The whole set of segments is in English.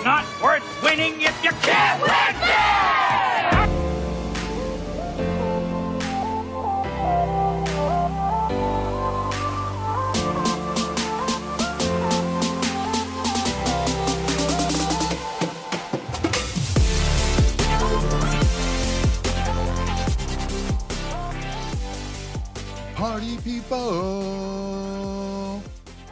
It's not worth winning if you can't win! Party people.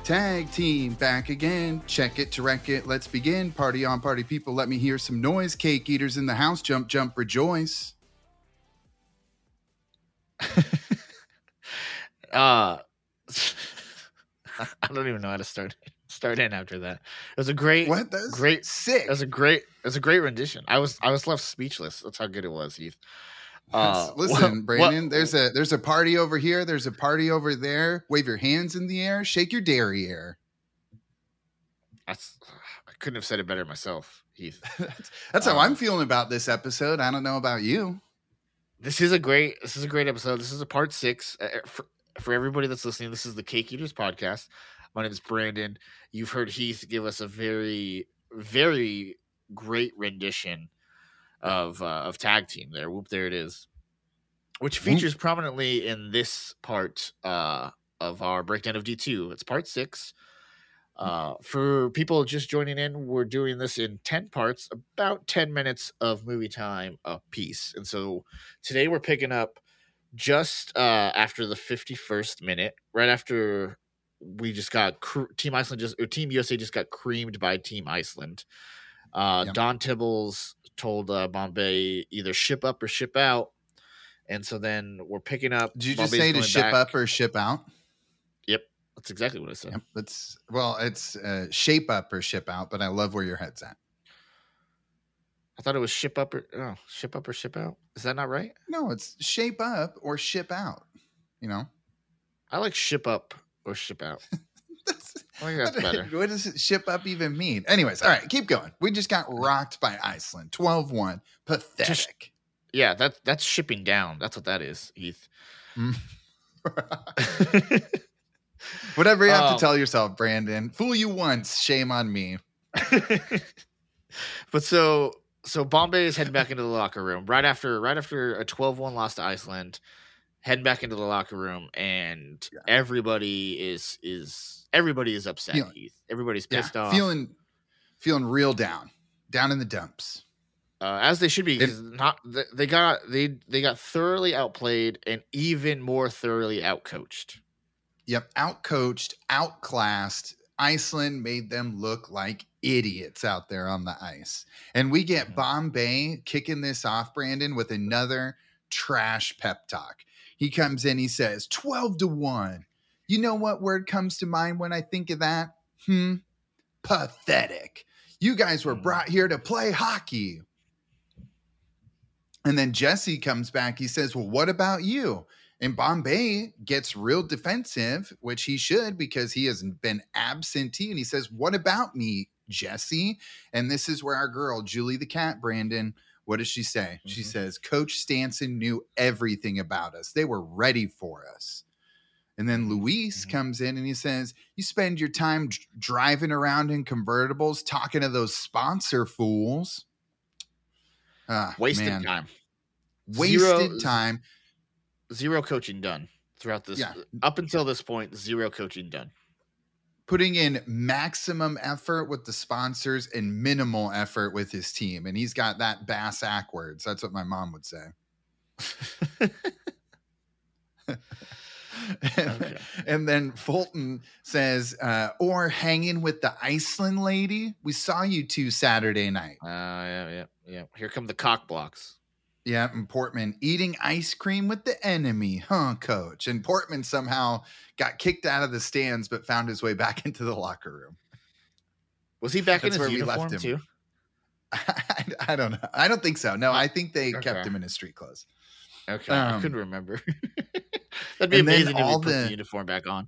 Tag team back again. Check it to wreck it. Let's begin. Party on, party people. Let me hear some noise. Cake eaters in the house. Jump, jump, rejoice. uh I don't even know how to start start in after that. It was a great What? That's great sick. it was a great it was a great rendition. I was I was left speechless. That's how good it was, Heath. Uh, Listen, what- Brandon, what- there's a there's a party over here. There's a party over there. Wave your hands in the air. Shake your derriere. that's I couldn't have said it better myself, Heath. that's how Um, I'm feeling about this episode. I don't know about you. This is a great this is a great episode. This is a part 6 uh, for for everybody that's listening. This is the Cake Eaters podcast. My name is Brandon. You've heard Heath give us a very very great rendition of uh, of tag team there. Whoop, there it is, which Whoop. features prominently in this part uh, of our breakdown of D two. It's part six. Uh, for people just joining in, we're doing this in 10 parts, about 10 minutes of movie time a piece. And so today we're picking up just uh, after the 51st minute, right after we just got cr- Team Iceland just or Team USA just got creamed by Team Iceland. Uh, Yep. Don Tibbles told uh, Bombay either ship up or ship out, and so then we're picking up. Did you just say to ship back- up or ship out? Yep, that's exactly what I said. Yep. That's well, it's uh, shape up or ship out, but I love where your head's at. I thought it was ship up or oh, ship up or ship out. Is that not right? No, it's shape up or ship out. You know, I like ship up or ship out. That's- I that's better. what does ship up even mean? Anyways, all right, keep going. We just got rocked by Iceland 12 1. Pathetic. Yeah, that's that's shipping down. That's what that is, Heath. Whatever you have Um, to tell yourself, Brandon. Fool you once, shame on me. but so so Bombay is heading back into the locker room right after right after a 12-1 loss to Iceland, heading back into the locker room, and Yeah. everybody is is everybody is upset. Feeling- Heath. Everybody's Yeah, pissed off, feeling feeling real down, down in the dumps. uh, as they should be. not they, got they they got thoroughly outplayed and even more thoroughly outcoached. Yep, outcoached, outclassed. Iceland made them look like idiots out there on the ice. And we get Mhm. Bombay kicking this off, Brandon, with another trash pep talk. He comes in, he says, 12 to 1. You know what word comes to mind when I think of that? Hmm. Pathetic. You guys were Mhm. brought here to play hockey. And then Jesse comes back. He says, Well, what about you? And Bombay gets real defensive, which he should because he has been absentee. And he says, What about me, Jesse? And this is where our girl, Julie the cat, Brandon, what does she say? She Mhm. says, Coach Stansson knew everything about us. They were ready for us. And then Luis Mhm. comes in and he says, You spend your time dr- driving around in convertibles, talking to those sponsor fools. Ah, Wasted man. time. Wasted Zero- time. Zero coaching done throughout this. Yeah. Up until this point, zero coaching done. putting in maximum effort with the sponsors and minimal effort with his team. And he's got that bass backwards. That's what my mom would say. Okay. And then Fulton says, uh, or hanging with the Iceland lady. We saw you two Saturday night. Uh, yeah, yeah, yeah. Here come the cock blocks. Yeah, and Portman eating ice cream with the enemy, huh, coach? And Portman somehow got kicked out of the stands but found his way back into the locker room. Was he back in That's his where we left uniform him. too? I, I don't know. I don't think so. No, I think they kept him in his street clothes. Okay, I Um, couldn't remember. That'd be amazing if all put the the- uniform back on.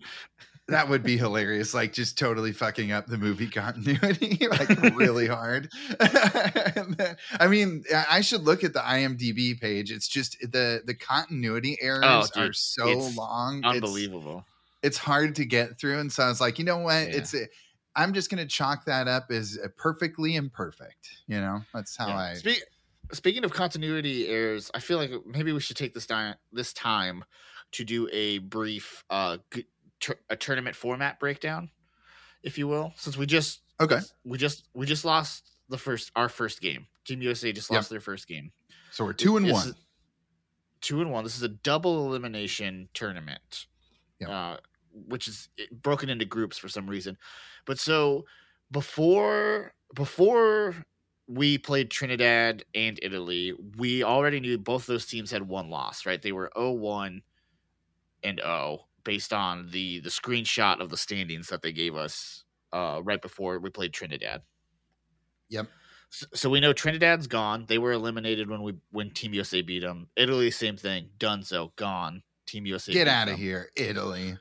That would be hilarious. Like just totally fucking up the movie continuity, like really hard. Then- I mean, I I should look at the IMDb page. It's just the the continuity errors Oh, are so it's long. Unbelievable. It's, hard to get through, and so I was like, you know what? Yeah. It's a, I'm just gonna chalk that up as a perfectly imperfect. You know, that's how Yeah. I. Speak, speaking of continuity errors, I feel like maybe we should take this time this time to do a brief uh a tournament format breakdown, if you will, since we just Okay, we just we just lost the first our first game. Team USA just Yep. lost their first game. so we're two and This one. is- two and one. This is a double elimination tournament, Yep. uh, which is eh, broken into groups for some reason. But so before before we played Trinidad and Italy, we already knew both those teams had one loss, right? They were 0-1 and 0 based on the the screenshot of the standings that they gave us uh, right before we played Trinidad. Yep. S- So we know Trinidad's gone. They were eliminated when we when Team USA beat them. Italy, same thing. Dunzo gone. Team USA. Get out of here, Italy.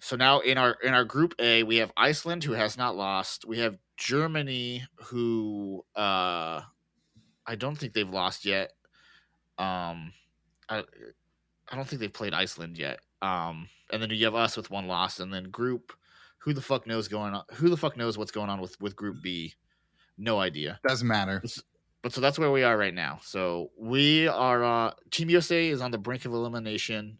So now in our in our group A, we have Iceland who has not lost. We have Germany who uh I don't think they've lost yet. Um I I don't think they've played Iceland yet. Um and then you have us with one loss and then group who the fuck knows going on who the fuck knows what's going on with with group B? No idea. Doesn't matter. But so that's where we are right now. So we are uh Team USA is on the brink of elimination.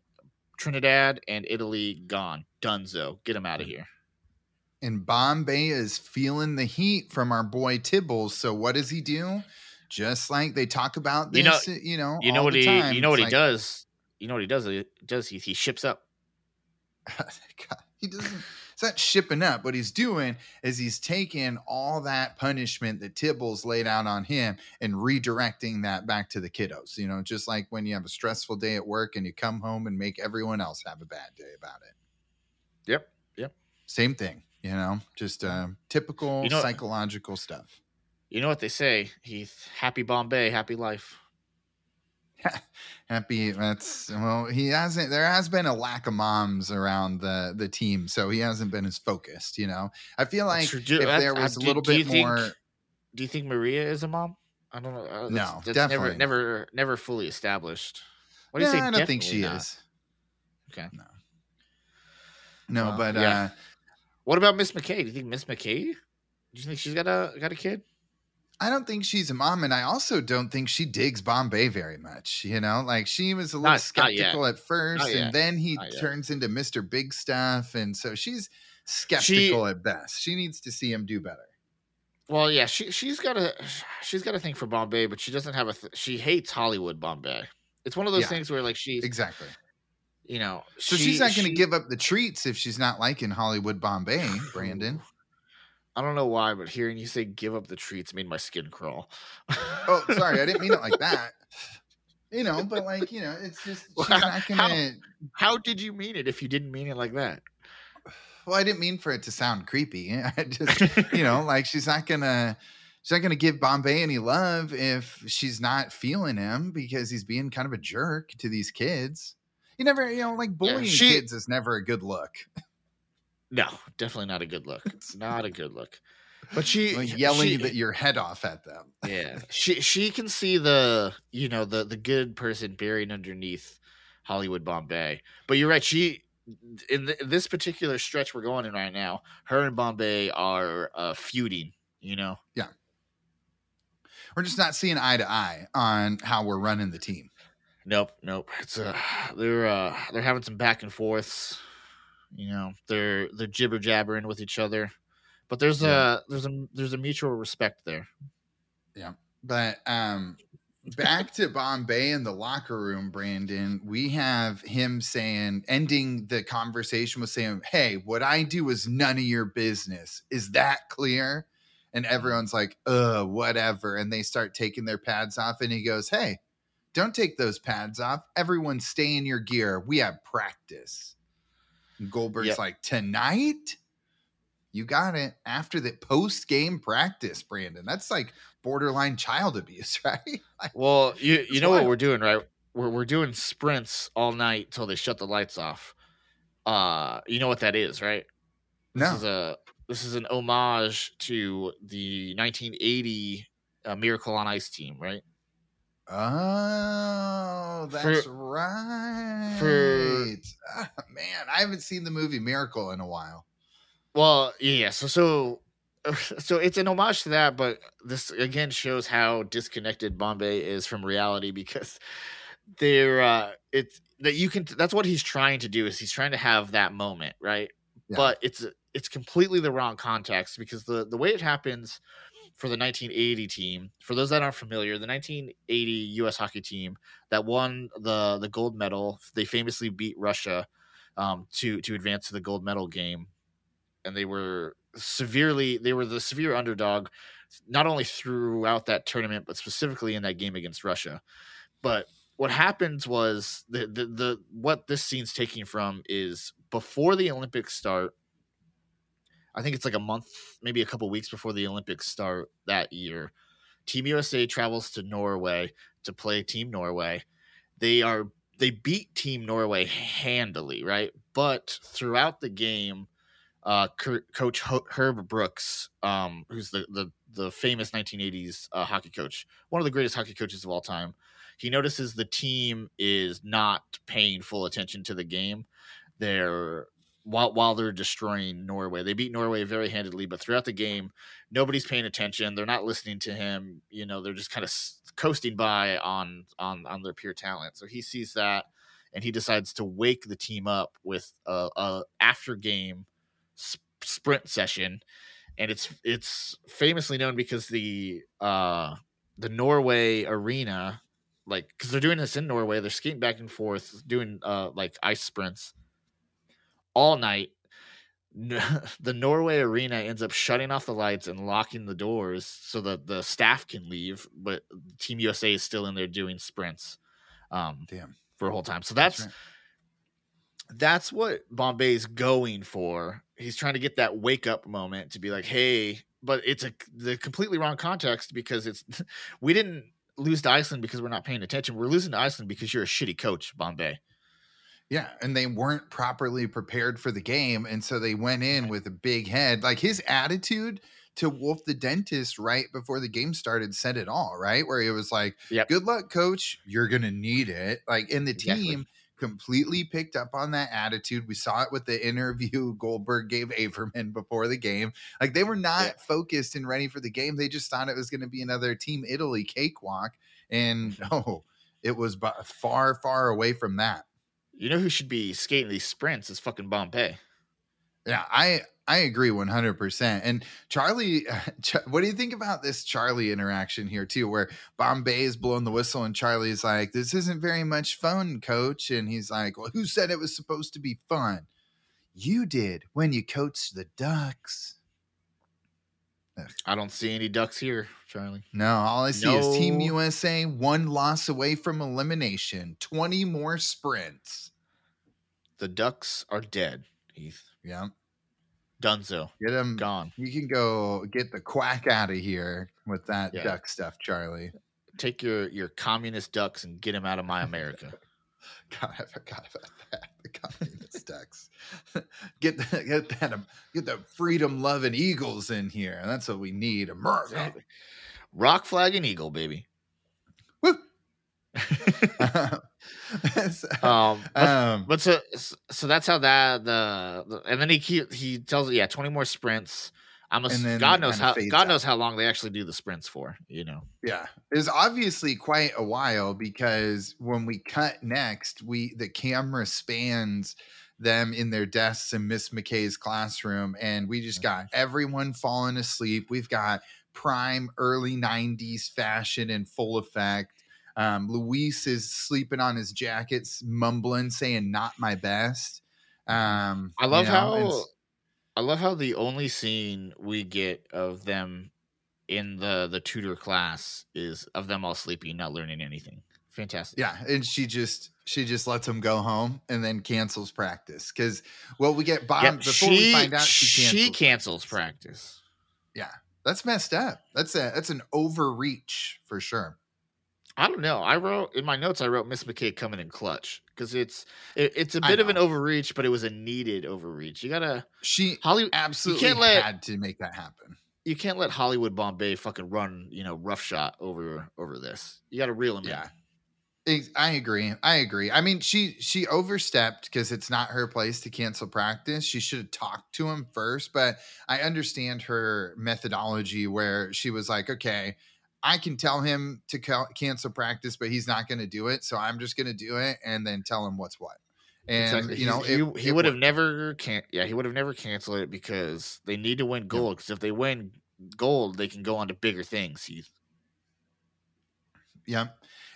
Trinidad and Italy gone. Dunzo. Get them out of here. And Bombay is feeling the heat from our boy Tibbles. So what does he do? Just like they talk about You know- this, eh, you know, You know what he time. you know what It's he like, does? You know what he does? He does he, he ships up. God, he doesn't. It's not shipping up. What he's doing is he's taking all that punishment that Tibbles laid out on him and redirecting that back to the kiddos. You know, just like when you have a stressful day at work and you come home and make everyone else have a bad day about it. Yep. Yep. Same thing. You know, just uh, typical You know- psychological stuff. You know what they say? He's happy Bombay, happy life. Happy. That's well. He hasn't. There has been a lack of moms around the the team, so he hasn't been as focused. You know, I feel like True. if Do- there uh, was a do- little do you bit think- more. Do you think Maria is a mom? I don't know. Uh, No, that's, that's definitely never never never fully established. What do you Yeah, say I don't think she not? is. Okay. No, Well, but yeah. uh, What about Miss McKay? Do you think Miss McKay? Do you think she's got a got a kid? I don't think she's a mom, and I also don't think she digs Bombay very much. You know, like she was a little Not- not skeptical at first, Not and yet. then he Not yet. turns into Mister Big Stuff, and so she's skeptical at best. She needs to see him do better. Well, yeah, she she's got a she's got a thing for Bombay, but she doesn't have a. Th- she hates Hollywood Bombay. It's one of those Yeah. things where like she's Exactly. You know So she- she's not going to she- give up the treats if she's not liking Hollywood Bombay, Brandon. I don't know why, but hearing you say "give up the treats" made my skin crawl. Oh, sorry, I didn't mean it like that. You know, but like you know, it's just she's Well, not how- gonna. How did you mean it if you didn't mean it like that? Well, I didn't mean for it to sound creepy. I just, you know, like she's not gonna, she's not gonna give Bombay any love if she's not feeling him because he's being kind of a jerk to these kids. You never, you know, like bullying she- kids is never a good look. No, definitely not a good look. It's not a good look. But she Like yelling she- that your head off at them. yeah she she can see the you know the the good person buried underneath hollywood bombay but you're right she in th- this particular stretch we're going in right now her and bombay are uh feuding you know Yeah. We're just not seeing eye to eye on how we're running the team. Nope nope it's uh they're uh they're having some back and forths you know they're they're jibber jabbering with each other but there's Yeah. a there's a there's a mutual respect there Yeah. But um back to Bombay in the locker room, Brandon, we have him saying, ending the conversation with saying, Hey, what I do is none of your business. Is that clear? And everyone's like, uh, whatever. And they start taking their pads off. And he goes, Hey, don't take those pads off. Everyone stay in your gear. We have practice. And Goldberg's Yep. like, Tonight? You got it. After the post game practice, Brandon. That's like borderline child abuse, right? Like, Well, you you know what we're doing, right? We're we're doing sprints all night till they shut the lights off. Uh, you know what that is, right? This no. is a this is an homage to the 1980 uh, Miracle on Ice team, right? Oh, that's right. Ah, man, I haven't seen the movie Miracle in a while. Well, yeah. So so so it's an homage to that, but this again shows how disconnected Bombay is from reality because they're uh it's that you can that's what he's trying to do is he's trying to have that moment, right? Yeah. But it's it's completely the wrong context because the the way it happens for the 1980 team, for those that aren't familiar, the 1980 US hockey team that won the the gold medal, they famously beat Russia um, to to advance to the gold medal game and they were severely they were the severe underdog not only throughout that tournament but specifically in that game against Russia. But what happens was the the, the what this scene's taking from is before the Olympics start I think it's like a month, maybe a couple weeks before the Olympics start that year. Team USA travels to Norway to play Team Norway. They are they beat Team Norway handily, right? But throughout the game, uh, Coach Herb Brooks, um, who's the, the the famous 1980s uh, hockey coach, one of the greatest hockey coaches of all time, he notices the team is not paying full attention to the game. They're while while they're destroying Norway. They beat Norway very handedly, but throughout the game, nobody's paying attention. They're not listening to him. You know, they're just kind of coasting by on on on their pure talent. So he sees that, and he decides to wake the team up with a, a after game sp- sprint session, and it's it's famously known because the uh the Norway arena, like because they're doing this in Norway, they're skating back and forth, doing uh like ice sprints all night. The Norway arena ends up shutting off the lights and locking the doors so that the staff can leave, but Team USA is still in there doing sprints um, Damn. for a whole time. So that's right. that's what Bombay's going for. He's trying to get that wake up moment to be like, hey, but it's a the completely wrong context because it's we didn't lose to Iceland because we're not paying attention. We're losing to Iceland because you're a shitty coach, Bombay. Yeah, and they weren't properly prepared for the game, and so they went in with a big head. Like his attitude to Wolf the dentist right before the game started said it all, right? Where it was like, Yep. "Good luck, coach. You're gonna need it." Like, and the Exactly. team completely picked up on that attitude. We saw it with the interview Goldberg gave Averman before the game. Like they were not Yeah. focused and ready for the game. They just thought it was going to be another Team Italy cakewalk, and no, it was bu- far, far away from that. You know who should be skating these sprints is fucking Bombay. Yeah, I I agree 100%. And Charlie, what do you think about this Charlie interaction here too where Bombay is blowing the whistle and Charlie's like, "This isn't very much fun, coach." And he's like, "Well, who said it was supposed to be fun?" You did when you coached the Ducks. I don't see any ducks here, Charlie. No, all I see is Team USA one loss away from elimination, 20 more sprints. The ducks are dead, Heath. Yeah. Dunzo. Get them Gone. You can go get the quack out of here with that Yeah. duck stuff, Charlie. Take your your communist ducks and get them out of my America. God, I forgot about that. The communist ducks. Get the, get that um, get the freedom loving eagles in here. That's what we need. America. Exactly. Rock flag and eagle, baby. Woo. So, Um, um, but so so that's how that the, the and then he he tells yeah twenty more sprints. I'm a, God knows how God out. knows how long they actually do the sprints for. You know. yeah, It's obviously quite a while because when we cut next, we the camera spans them in their desks in Miss McKay's classroom, and we just got everyone falling asleep. We've got prime early 90s fashion in full effect. Um, Luis is sleeping on his jackets, mumbling, saying, Not my best. Um, I love you know, how I love how the only scene we get of them in the the tutor class is of them all sleeping, not learning anything. Fantastic. Yeah, and she just she just lets him go home and then cancels practice because well we get bombed Yep, before we find out she, she cancels, cancels practice. Yeah, that's messed up. That's a that's an overreach for sure. I don't know. I wrote in my notes. I wrote Miss McKay coming in clutch because it's it, it's a bit of an overreach, but it was a needed overreach. You gotta She Hollywood. absolutely can't let- had to make that happen. You can't let Hollywood Bombay fucking run you know rough shot over over this. You got to reel him Yeah. in. I agree. I agree. I mean, she she overstepped because it's not her place to cancel practice. She should have talked to him first. But I understand her methodology where she was like, "Okay, I can tell him to cal- cancel practice, but he's not going to do it. So I'm just going to do it and then tell him what's what." And Exactly. you know, it- he, he would have never can yeah he would have never canceled it because they need to win gold. Because if they win gold, they can go on to bigger things. Heath. Yeah.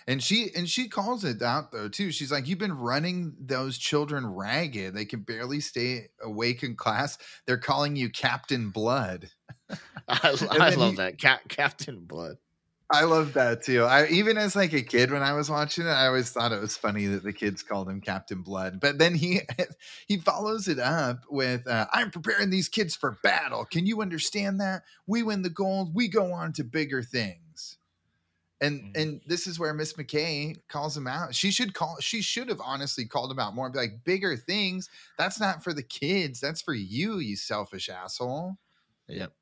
And she and she calls it out though too. She's like, "You've been running those children ragged. They can barely stay awake in class. They're calling you Captain Blood." I, I love he- that Cap, Captain Blood. I love that too. I even as like a kid when I was watching it, I always thought it was funny that the kids called him Captain Blood. But then he he follows it up with uh, I'm preparing these kids for battle. Can you understand that? We win the gold, we go on to bigger things. And Mhm. and this is where Miss McKay calls him out. She should call she should have honestly called him out more be like bigger things. That's not for the kids. That's for you, you selfish asshole Yep.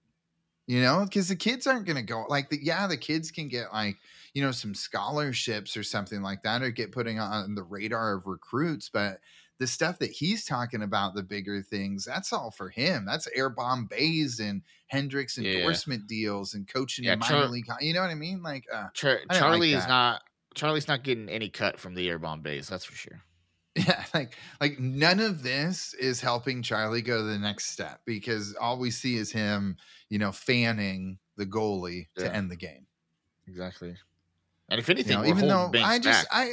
You know because the kids aren't going to go like the, yeah the kids can get like you know some scholarships or something like that or get putting on the radar of recruits but the stuff that he's talking about the bigger things that's all for him that's air bomb bays and Hendrix Yeah. endorsement deals and coaching Yeah, in Char- league you know what i mean like uh Char- I didn't like Charlie is not Charlie's not getting any cut from the air bomb base. That's for sure. Yeah, like like none of this is helping Charlie go to the next step because all we see is him, you know, fanning the goalie Yeah. to end the game. Exactly. And if You anything, know, even though I just back. I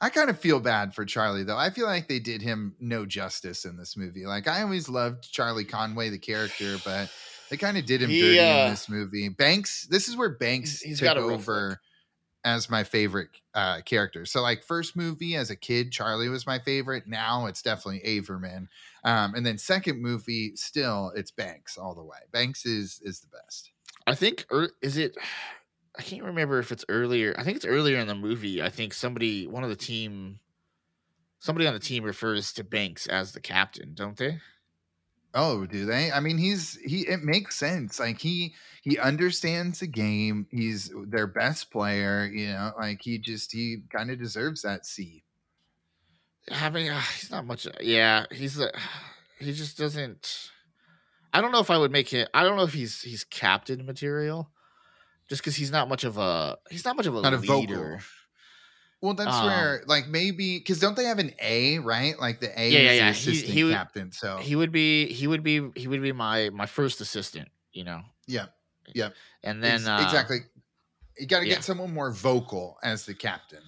I kind of feel bad for Charlie though. I feel like they did him no justice in this movie. Like I always loved Charlie Conway the character, but they kind of did him He, dirty uh, in this movie. Banks, this is where Banks He's- he's took got over as my favorite uh character. So like first movie as a kid, Charlie was my favorite. Now it's definitely Averman. Um, and then second movie, still it's Banks all the way. Banks is is the best. I think, or is it? I can't remember if it's earlier. I think it's earlier in the movie. I think somebody, one of the team, somebody on the team refers to Banks as the captain, don't they? Oh, do they? I mean, he's he. It makes sense. Like he he understands the game. He's their best player. You know, like he just he kind of deserves that C. I mean, uh, he's not much. Yeah, he's a, he just doesn't. I don't know if I would make him. I don't know if he's he's captain material, just because he's not much of a he's not much of a Not a vocal. Well, that's Um, where like maybe because don't they have an A right? Like the A Yeah, yeah, is yeah. the He- assistant he would- captain. So He would be he would be he would be my my first assistant. You know. Yeah, yeah. And then Ex- uh, exactly, you got to yeah. get someone more vocal as the captain.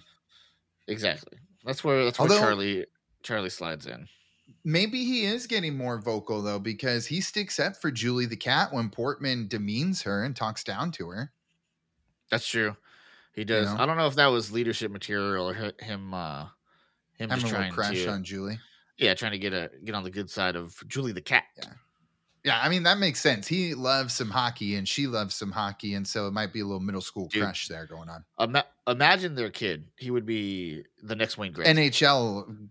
Exactly. That's where that's where Although- Charlie Charlie slides in. Maybe he is getting more vocal though because he sticks up for Julie the cat when Portman demeans her and talks down to her. That's true. He does. know? I don't know if that was leadership material or hi- him uh him I'm just a trying crush to on Julie. yeah, trying to get a get on the good side of Julie the cat. Yeah. Yeah, I mean that makes sense. He loves some hockey and she loves some hockey, and so it might be a little middle school Dude. crush there going on. Ima- imagine their kid. He would be the next Wayne Gretzky. NHL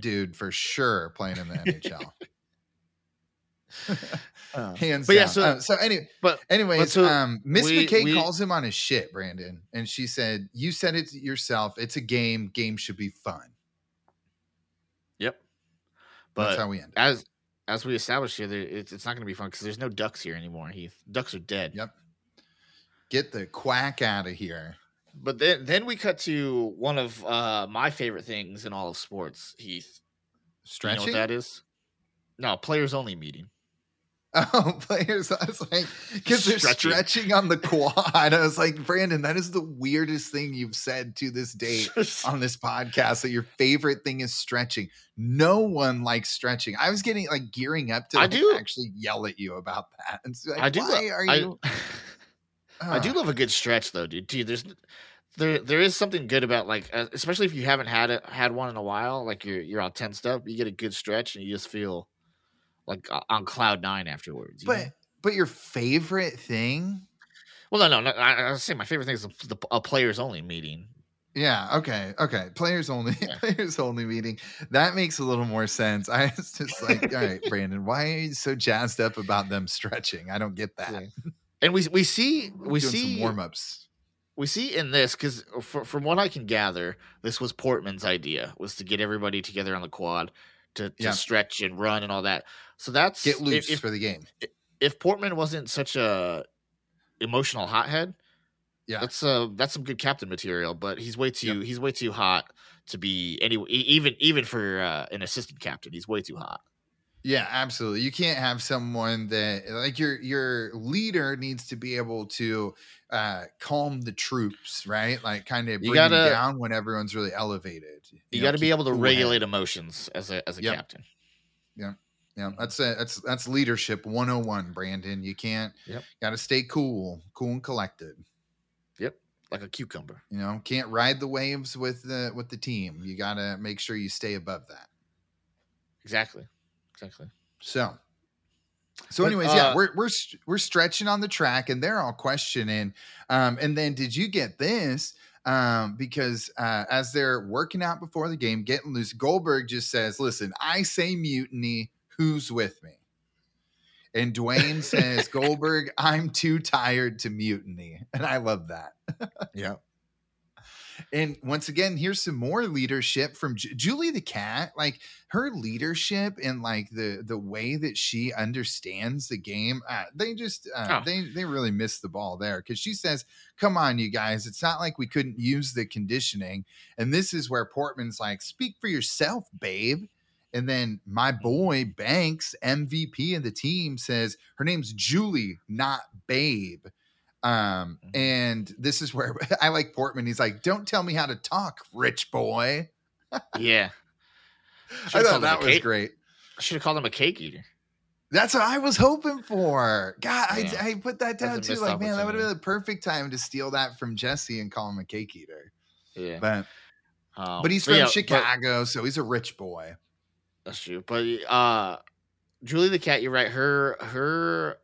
dude for sure playing in the NHL. Uh, Hands But yeah, down. so- Uh, so anyway, but anyways, so um, Miss McKay we- calls him on his shit, Brandon, and she said, "You said it yourself. It's a game. Game should be fun." yep. but That's how we end. as as we established here, it's, it's not going to be fun because there's no ducks here anymore. Heath, ducks are dead. Yep. Get the quack out of here. But then then we cut to one of uh, my favorite things in all of sports. Heath, Do you know Stretching. what that is? No, players only meeting. Oh, players! I was like, because they're Stretching. on the quad. I was like, Brandon, that is the weirdest thing you've said to this date on this podcast. That your favorite thing is stretching. No one likes stretching. I was getting like gearing up to I do. actually yell at you about that. And so, like, I do. Why lo- are I- you? I, do love a good stretch though, dude. Dude, there's there there is something good about like uh, especially if you haven't had it had one in a while like you're you're all tensed up you get a good stretch and you just feel like on cloud nine afterwards But know? but your favorite thing? well no no, no I, I say my favorite thing is the, the, a players only meeting Yeah, okay, okay. Players only Yeah. players only meeting. That makes a little more sense. I was just like, all right, Brandon, why are you so jazzed up about them stretching? I don't get that. Yeah. and we we see we Doing see some warm ups. we see in this because from what I can gather, this was Portman's idea was to get everybody together on the quad to, to Yeah. stretch and run and all that. So that's Get loose If, for the game. if Portman wasn't such a emotional hothead, Yeah. that's uh that's some good captain material. But he's way too he's way too hot to be any even even for uh, an assistant captain. He's way too hot. Yeah, absolutely. You can't have someone that like your your leader needs to be able to uh calm the troops, right? Like kind of You bring them gotta- down when everyone's really elevated. You, know, got to be able to cool head. regulate emotions as a as a Yep. captain. Yeah, Yeah, that's a, that's that's leadership 101, Brandon. You can't Yep. got to stay cool, cool and collected. Yep, like a cucumber. You know, can't ride the waves with the with the team. You got to make sure you stay above that. Exactly. Exactly. So, so But, anyways, yeah, uh, we're we're we're stretching on the track, and they're all questioning. Um, and then did you get this? Um, because uh, as they're working out before the game, getting loose, Goldberg just says, "Listen, I say mutiny. Who's with me?" And Dwayne says, "Goldberg, I'm too tired to mutiny," and I love that. Yeah. And once again, here's some more leadership from Ju- Julie the cat. Like her leadership and like the the way that she understands the game. Uh, they just uh, Oh. they they really missed the ball there because she says, "Come on, you guys! It's not like we couldn't use the conditioning." And this is where Portman's like, "Speak for yourself, babe." And then my boy Banks, MVP of the team, says her name's Julie, not Babe. Um, Mhm. and this is where I like Portman. He's like, "Don't tell me how to talk, rich boy." Yeah. I thought that was cake- great. I should have called him a cake eater. That's what I was hoping for. God, Yeah. I, I put that down too. Like, man, that would have been the perfect time to steal that from Jesse and call him a cake eater. Yeah. But Um, but he's so from yeah, but- Chicago, so he's a rich boy. That's true. But uh Julie the cat, you're right. Her her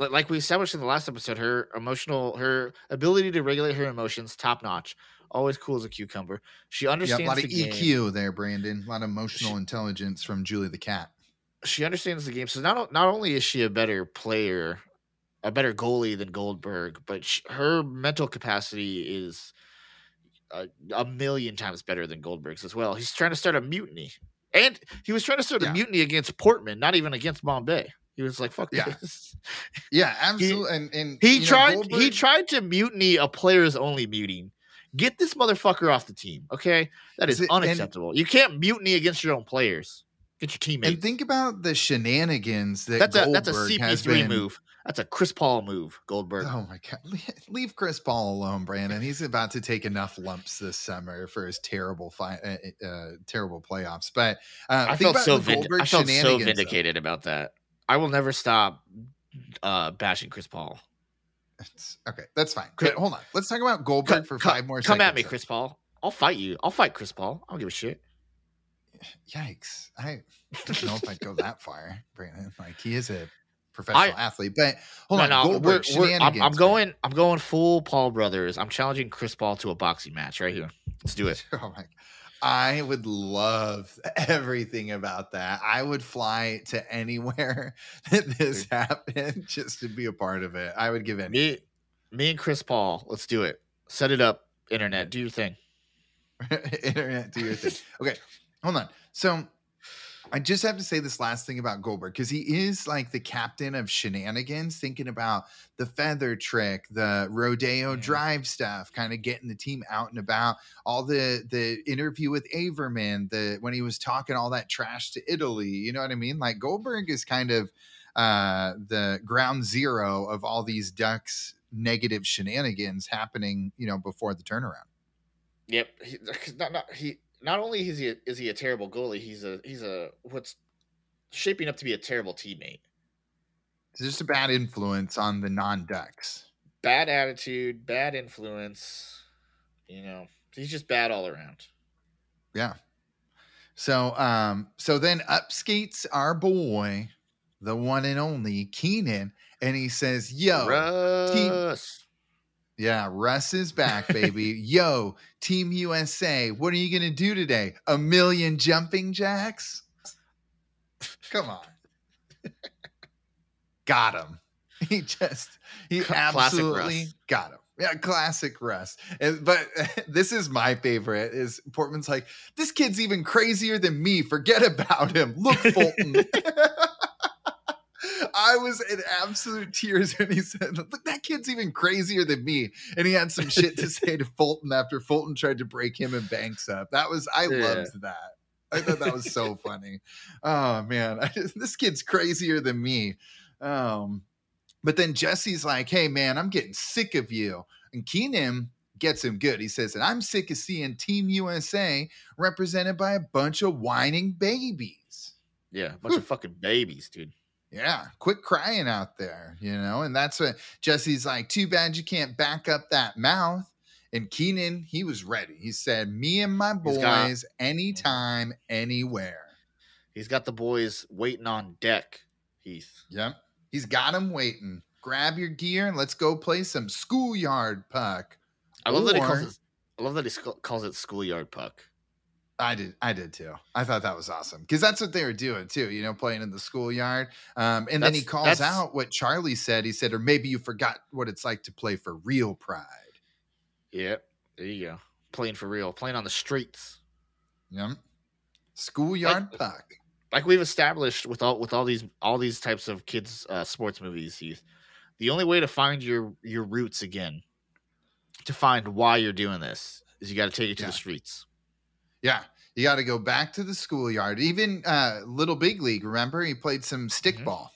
like like we established in the last episode, her emotional her ability to regulate her emotions, top notch. Always cool as a cucumber. She Yeah, understands a lot of the game. EQ there, Brandon. A lot of emotional intelligence from Julie the cat. She understands the game. So not not only is she a better player, a better goalie than Goldberg, but sh- her mental capacity is a, a million times better than Goldberg's as well. He's trying to start a mutiny, and he was trying to start Yeah. a mutiny against Portman, not even against Bombay. He was like, "Fuck Yeah. this." Yeah, absolutely. and and He you know, tried. he tried to mutiny a players only meeting. Get this motherfucker off the team, okay? That Is is it- and- unacceptable. you can't mutiny against your own players. Get your teammates. And think about the shenanigans that that's a Goldberg that's a has CP3 been. move. That's a Chris Paul move, Goldberg. Oh my god! Leave Chris Paul alone, Brandon. He's about to take enough lumps this summer for his terrible, fi- uh, uh, terrible playoffs. But uh, I think felt about so the vind- Goldberg I felt so shenanigans, though. vindicated about that. I will never stop uh, bashing Chris Paul. It's- okay, that's fine. Chris- hold on. Let's talk about Goldberg for five more seconds. Come seconds. at me, Chris Paul. I'll fight you. I'll fight Chris Paul. I don't give a shit. Yikes! I don't know if I'd go that far, Brandon. Like he is a professional athlete, but hold No, on. no, Goldberg we're- we're- I'm, I'm going. I'm going full Paul Brothers. I'm challenging Chris Paul to a boxing match right here. Let's do it. Oh my! I would love everything about that. I would fly to anywhere that this happened just to be a part of it. I would give any Me, me and Chris Paul. Let's do it. Set it up. Internet, do your thing. internet do your thing. Okay, hold on. So I just have to say this last thing about Goldberg because he is like the captain of shenanigans, thinking about the feather trick, the rodeo Mhm. drive stuff, kind of getting the team out and about. All the the interview with Averman, the when he was talking all that trash to Italy. You know what I mean? Like Goldberg is kind of uh the ground zero of all these ducks negative shenanigans happening you know before the turnaround Yep. He, not, not, he not only is he a, is he a terrible goalie, he's a he's a what's shaping up to be a terrible teammate. It's just a bad influence on the non ducks. Bad attitude, bad influence. You know, he's just bad all around. Yeah. So um so then up skates our boy, the one and only Kenan, and he says, Yo, team- Russ. Yeah, Russ is back, baby. Yo, Team USA, what are you gonna do today? A million jumping jacks? Come on. got him. He just he absolutely got him. Yeah, classic Russ. And, but this is my favorite. Is Portman's like this kid's even crazier than me. Forget about him. Look, Fulton. I was in absolute tears when he said, "Look, that kid's even crazier than me." And he had some shit to say to Fulton after Fulton tried to break him and Banks up. That was I Yeah. loved that. I thought that was so funny. Oh man, I just, this kid's crazier than me. Um, but then Jesse's like, "Hey man, I'm getting sick of you." And Kenan gets him good. He says, "And I'm sick of seeing Team USA represented by a bunch of whining babies." Yeah, a bunch of fucking babies, dude. Yeah, quit crying out there, you know. And that's what Jesse's like. Too bad you can't back up that mouth. And Kenan, he was ready. He said, "Me and my He's got- boys, mm-hmm. anytime, anywhere." He's got the boys waiting on deck. Heath. Yep, he's got him waiting. Grab your gear and let's go play some schoolyard puck. I love that he calls it. I love that he calls it schoolyard puck. I did, I did too. I thought that was awesome because that's what they were doing too. You know, playing in the schoolyard. Um, and then he calls out what Charlie said. He said, "Or maybe you forgot what it's like to play for real pride." Yep. There you go. Playing for real. Playing on the streets. Yep. Schoolyard Like- puck. Like we've established with all with all these all these types of kids uh, sports movies, Heath. The only way to find your your roots again, to find why you're doing this, is you got to take it to Yeah. the streets. Yeah. You got to go back to the schoolyard. Even uh, Little Big League, remember? He played some stickball.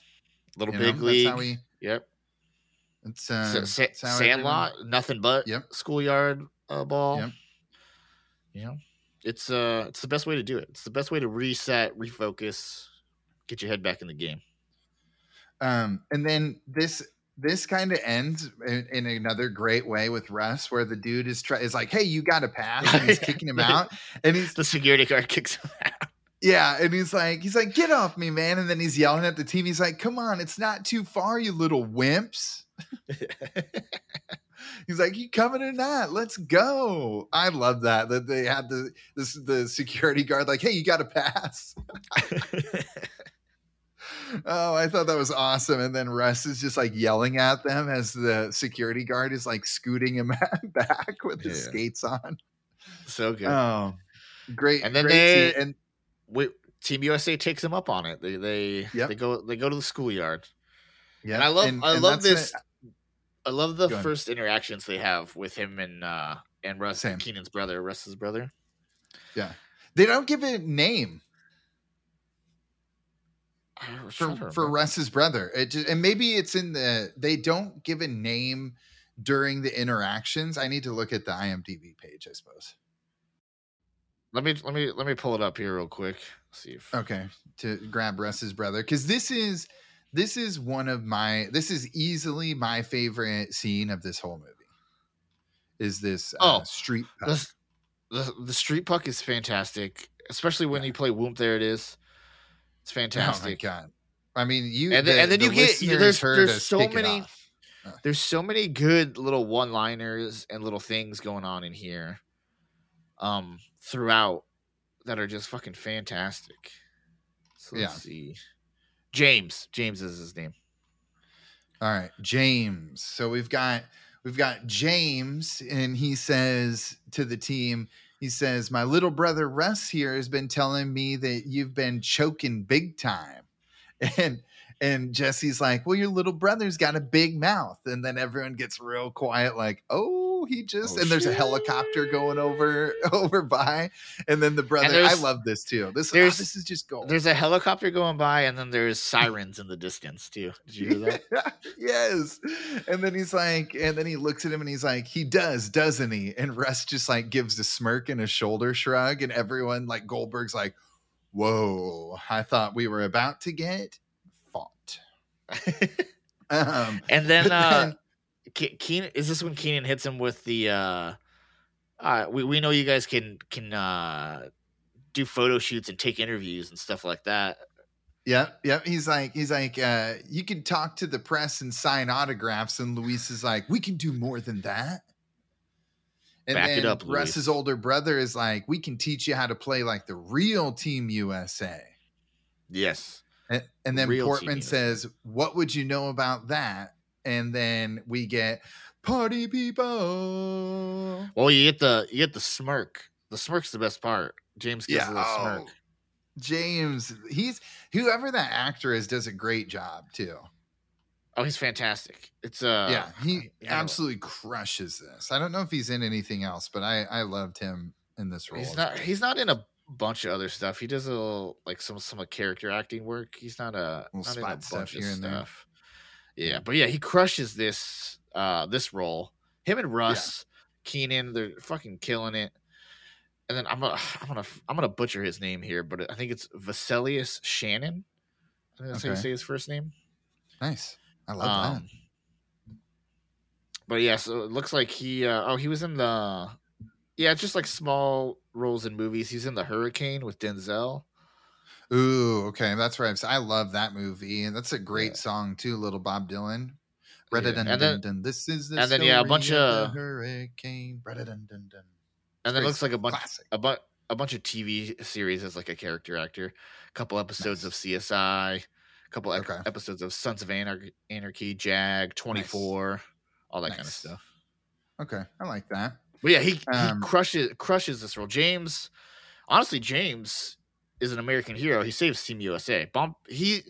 Little you know? big league. That's how we. yep. It's uh, Sa- sa- that's how everyone- Sandlot, nothing but Yep. schoolyard uh, ball. Yep. You know, it's uh, it's the best way to do it. It's the best way to reset, refocus, get your head back in the game. Um, and then this this kind of ends in, in another great way with Russ, where the dude is try is like, "Hey, you got to pass," and he's kicking him out, and he's The security guard kicks him out. yeah, and he's like, he's like, "Get off me, man!" And then he's yelling at the team. He's like, "Come on, it's not too far, you little wimps." He's like, "You coming or not? Let's go!" I love that that they had the this the security guard like, "Hey, you got to pass." Oh, I thought that was awesome. And then Russ is just like yelling at them as the security guard is like scooting him back with his Yeah. skates on. so good. Oh, great. And then great they- team. and Wait, Team USA takes him up on it. They they Yep. they go they go to the schoolyard. yeah, And I love and- I and love this. it. I love the Go first interactions they have with him and uh and Russ Same. Kenan's brother, Russ's brother. Yeah, they don't give a name for for. Russ's brother. It just, and maybe it's in the they don't give a name during the interactions. I need to look at the IMDb page, I suppose. Let me let me let me pull it up here real quick. See if Okay, to grab Russ's brother because this is this is one of my this is easily my favorite scene of this whole movie. Is this uh, Oh, street? puck. the, the the street puck is fantastic, especially when you play Whoop. There it is. It's fantastic. Oh my fantastic. god! I mean, you And then- the- and then the you get- there's- there's so many-. There's so many good little one-liners and little things going on in here, um, throughout that are just fucking fantastic. So let's Yeah. see. James. James is his name. All right, James. So we've got we've got James, and he says to the team, he says, "My little brother Russ here has been telling me that you've been choking big time," and and Jesse's like, "Well, your little brother's got a big mouth," and then everyone gets real quiet, like, "Oh, he just," Oh, and there's a helicopter going over over by, and then the brother. I love this too. This oh, this is just gold. There's a helicopter going by, and then there's sirens in the distance too. Did you hear that? yes. And then he's like, and then he looks at him and he's like, he does, doesn't he? And Russ just like gives a smirk and a shoulder shrug, and everyone like Goldberg's like, whoa, I thought we were about to get fought. Um, and then uh then- Ke- Kenan is this when Kenan hits him with the uh uh, we we know you guys can can uh, do photo shoots and take interviews and stuff like that. Yep, yep. He's like, he's like, uh, you can talk to the press and sign autographs, and Luis is like, we can do more than that. And Back it then up, Russ's older brother is like, we can teach you how to play like the real Team USA. Yes. And, and then Real Portman says, "What would you know about that?" And then we get party people. Well, you get the you get the smirk. The smirk's the best part. James gives Yeah, a little oh, smirk. James, he's whoever that actor is does a great job too. Oh, he's fantastic. It's uh yeah, he you know, absolutely crushes this. I don't know if he's in anything else, but I I loved him in this role. He's not he's not in a bunch of other stuff. He does a little like some some of character acting work. He's not a not in a stuff bunch of here and there. stuff. Yeah, but yeah, he crushes this uh this role. Him and Russ Kenan, they're fucking killing it. And then I'm gonna I'm gonna I'm gonna butcher his name here, but I think it's Vicellous Shannon. I think that's how you say his first name. nice. I love Um, but yeah, so it looks like he. Uh, oh, he was in the. Yeah, just like small roles in movies. He's in the Hurricane with Denzel. Ooh, okay, that's right. I love that movie, and that's a great Yeah. song too. Little Bob Dylan. Yeah, and then- this is the and then, yeah, a bunch of of- hurricane. Ra-da-dun, dun, dun. And then looks like a bunch classic. a bunch a bunch of TV series as like a character actor. A couple episodes Nice. of CSI, a couple Okay. episodes of Sons of Anarchy, Anarchy Jag, Twenty Four, all that kind of stuff. Okay, I like that. But yeah, he, Um, he crushes crushes this role. James, honestly, James is an American hero. He saves Team USA. Bomb he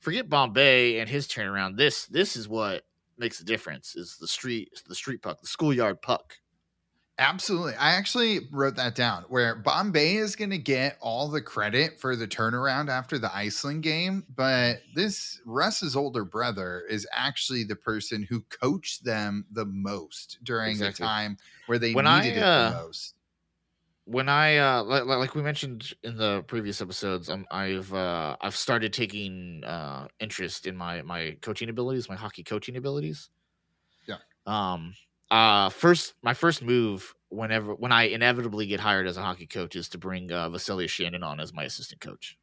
forget Bombay and his turnaround. This this is what makes the difference. Is the street the street puck, the schoolyard puck. Absolutely. I actually wrote that down where Bombay is going to get all the credit for the turnaround after the Iceland game. But this Russ's older brother is actually the person who coached them the most during Exactly. the time where they When I, needed it uh, the most. When I uh like, like we mentioned in the previous episodes, um, I've uh I've started taking uh interest in my my coaching abilities, my hockey coaching abilities. Yeah. Um uh first my first move whenever when I inevitably get hired as a hockey coach is to bring uh Vasily Shannon on as my assistant coach.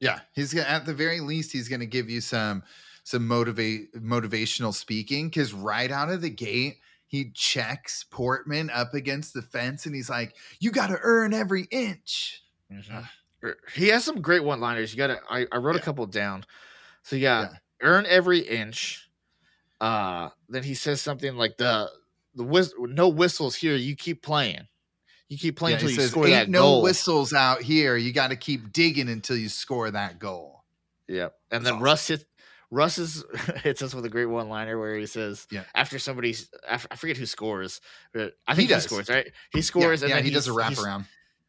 Yeah, he's gonna at the very least he's gonna give you some some motivate motivational speaking because right out of the gate he checks Portman up against the fence and he's like, "You got to earn every inch." Er, He has some great one liners. You gotta I, I wrote a couple down. So yeah, Yeah. earn every inch. Uh then he says something like the the whist- no whistles here, you keep playing. You keep playing until he you says, score "Ain't that no goal. whistles out here. You got to keep digging until you score that goal." Yep. And That's then awesome. Russ hits Russ is hits us with a great one liner where he says, Yeah. after somebody's I forget who scores, but I think he, does. scores, right? He Yeah, scores and yeah, then he does a wraparound.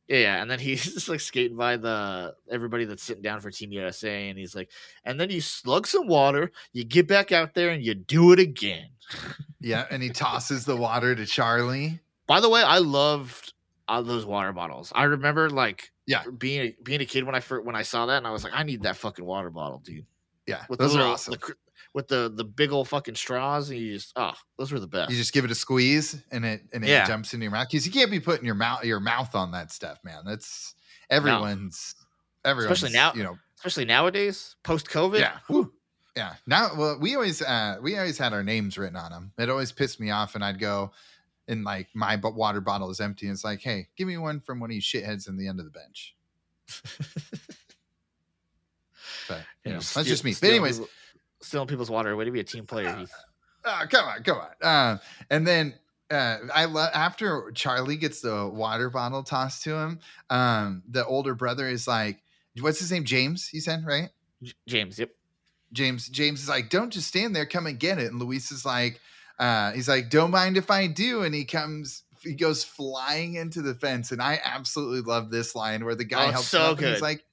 Yeah, yeah, and then he's just like skating by the everybody that's sitting down for Team USA, and he's like, and then you slug some water, you get back out there, and you do it again. Yeah, and he tosses the water to Charlie. By the way, I loved uh, those water bottles. I remember like Yeah. being a, being a kid when I first, when I saw that, and I was like, I need that fucking water bottle, dude. Yeah, With those the are awesome. the with the the big old fucking straws, and you just oh, those were the best. You just give it a squeeze and it and it Yeah. jumps into your mouth because you can't be putting your mouth your mouth on that stuff, man. That's everyone's everyone's Especially now- you know Especially nowadays, post COVID. yeah whew. yeah now well we always uh we always had our names written on them. It always pissed me off, and I'd go and like my water bottle is empty. And it's like, hey, give me one from one of you shitheads in the end of the bench. But you know, that's just me. But anyways, stealing people's water. Way to be a team player, Heath. Oh, come on, come on. Uh, and then uh, I love after Charlie gets the water bottle tossed to him. Um, the older brother is like, "What's his name? James." He said, right? J- James. Yep. James. James is like, "Don't just stand there. Come and get it." And Luis is like, uh, "He's like, don't mind if I do." And he comes. He goes flying into the fence, and I absolutely love this line where the guy Oh, helps so him and he's like,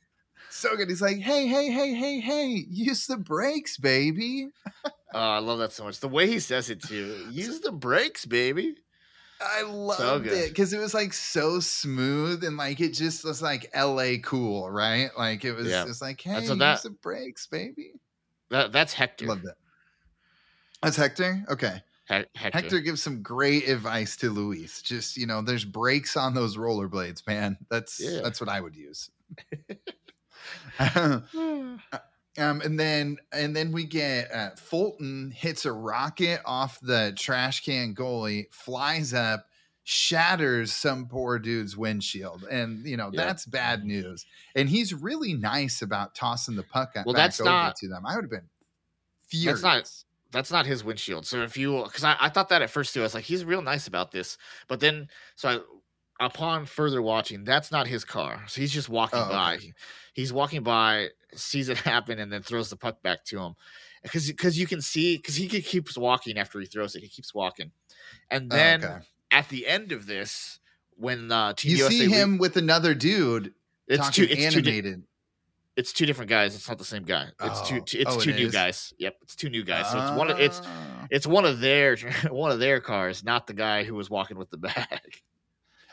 "So good." He's like, "Hey, hey, hey, hey, hey! Use the brakes, baby." Oh, I love that so much. The way he says it too. Use the brakes, baby. I loved good. it because it was like so smooth and like it just was like LA cool, right? Like it was Yeah. just like, hey, so use the brakes, baby. That that's Hector. Loved it. That's Hector. Okay. He- Hector. Hector gives some great advice to Luis. Just you know, there's brakes on those rollerblades, man. That's Yeah. that's what I would use. um, and then and then we get uh, Fulton hits a rocket off the trash can goalie, flies up, shatters some poor dude's windshield, and you know Yep. that's bad news. And he's really nice about tossing the puck Well, back that's over not- to them. I would have been furious. That's not that's not his windshield. So if you because I, I thought that at first too, I was like, he's real nice about this. But then so I upon further watching, that's not his car. So he's just walking Oh, okay. by. He's walking by, sees it happen, and then throws the puck back to him. Because because you can see because he keeps walking after he throws it. He keeps walking. And Oh, then okay. at the end of this, when uh Team you USA see him with another dude it's two talking it's two, di- animated. it's two different guys. It's not the same guy. It's two Oh. two- it's Oh, it two new is? guys. Yep, it's two new guys. So it's one of it's Ah. it's one of their one of their cars, not the guy who was walking with the bag.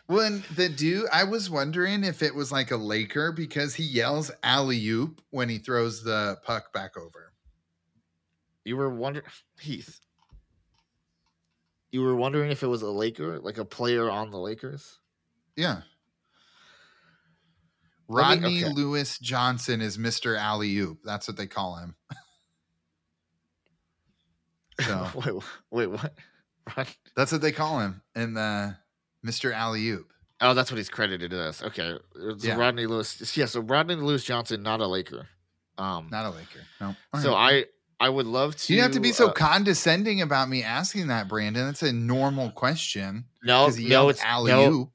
When the dude, I was wondering if it was like a Laker because he yells alley oop when he throws the puck back over. You were wondering, Heath. You were wondering if it was a Laker, like a player on the Lakers. Yeah. Rodney okay. Lewis Johnson is Mr. Alley oop. That's what they call him. So wait, wait, what? Rod- that's what they call him in the Mr. Alley oop. Oh, that's what he's credited as. Okay, it's Yeah. Rodney Lewis. Yeah, so Rodney Lewis Johnson, not a Laker. Um, Not a Laker. No. so I, I would love to. You have to be so uh, condescending about me asking that, Brandon. That's a normal question. no, no, it's no.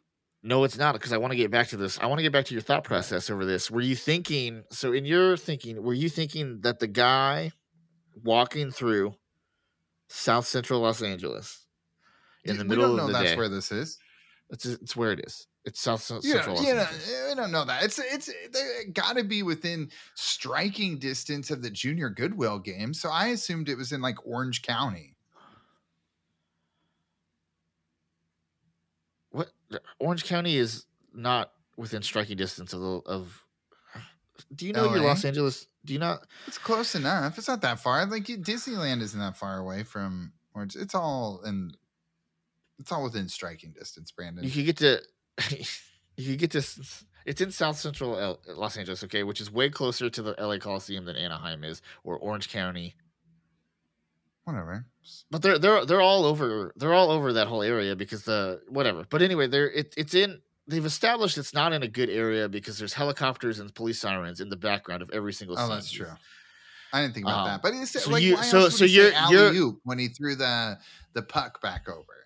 No, it's not because I want to get back to this. I want to get back to your thought process over this. Were you thinking so in your thinking, were you thinking that the guy walking through South Central Los Angeles in the we middle don't know of the that's day? where this is. It's, it's where it is. It's South Central yeah, Angeles. Eh, we don't know that. It's it's they got to be within striking distance of the Junior Goodwill game. So I assumed it was in like Orange County. What Orange County is not within striking distance of the of do you know your LA? Los Angeles? Do you not It's close enough. It's not that far. Like you- Disneyland isn't that far away from Orange. It's all in. It's all within striking distance, Brandon. you could get to you could get to it's in south central L- los angeles okay which is way closer to the la coliseum than anaheim is or orange county Whatever. but they're they're they're all over they're all over that whole area because the whatever but anyway they're it, it's in they've established it's not in a good area because there's helicopters and police sirens in the background of every single Oh, scene. that's true. I didn't think about Um, that, but it's so like you- so- so you're- you're- when he threw the the puck back over?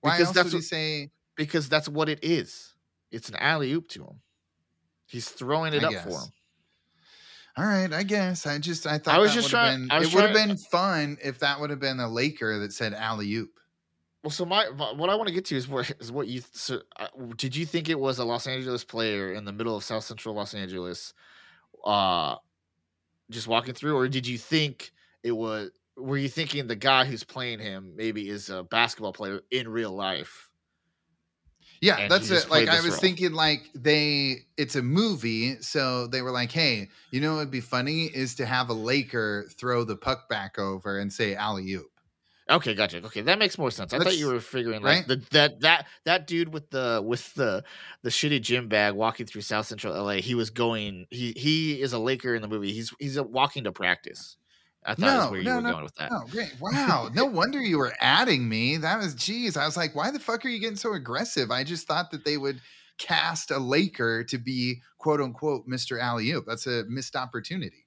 Why Because else that's what- say? because that's what it is it's an alley oop to him he's throwing it I up for him All right, I guess. I just I thought I was that just trying- been was it would have been fun if that would have been a Laker that said alley oop. Well, so my, my- what I want to get to is what is what you so uh, did you think it was a Los Angeles player in the middle of South Central Los Angeles, uh, just walking through, or did you think it was? Were you thinking the guy who's playing him maybe is a basketball player in real life? Yeah, And that's it. Like I was role. thinking like they it's a movie, so they were like, Hey, you know what would be funny is to have a Laker throw the puck back over and say alley oop. Okay, gotcha. Okay, that makes more sense. I thought you were figuring like right? the, that that that dude with the with the the shitty gym bag walking through South Central LA. He was going. He he is a Laker in the movie. He's he's uh, walking to practice. I thought that's No, where you no, were no, going with that. Oh, great. Wow. no wonder you were adding me. That was geez. I was like, why the fuck are you getting so aggressive? I just thought that they would cast a Laker to be quote unquote Mr. Alley oop. That's a missed opportunity.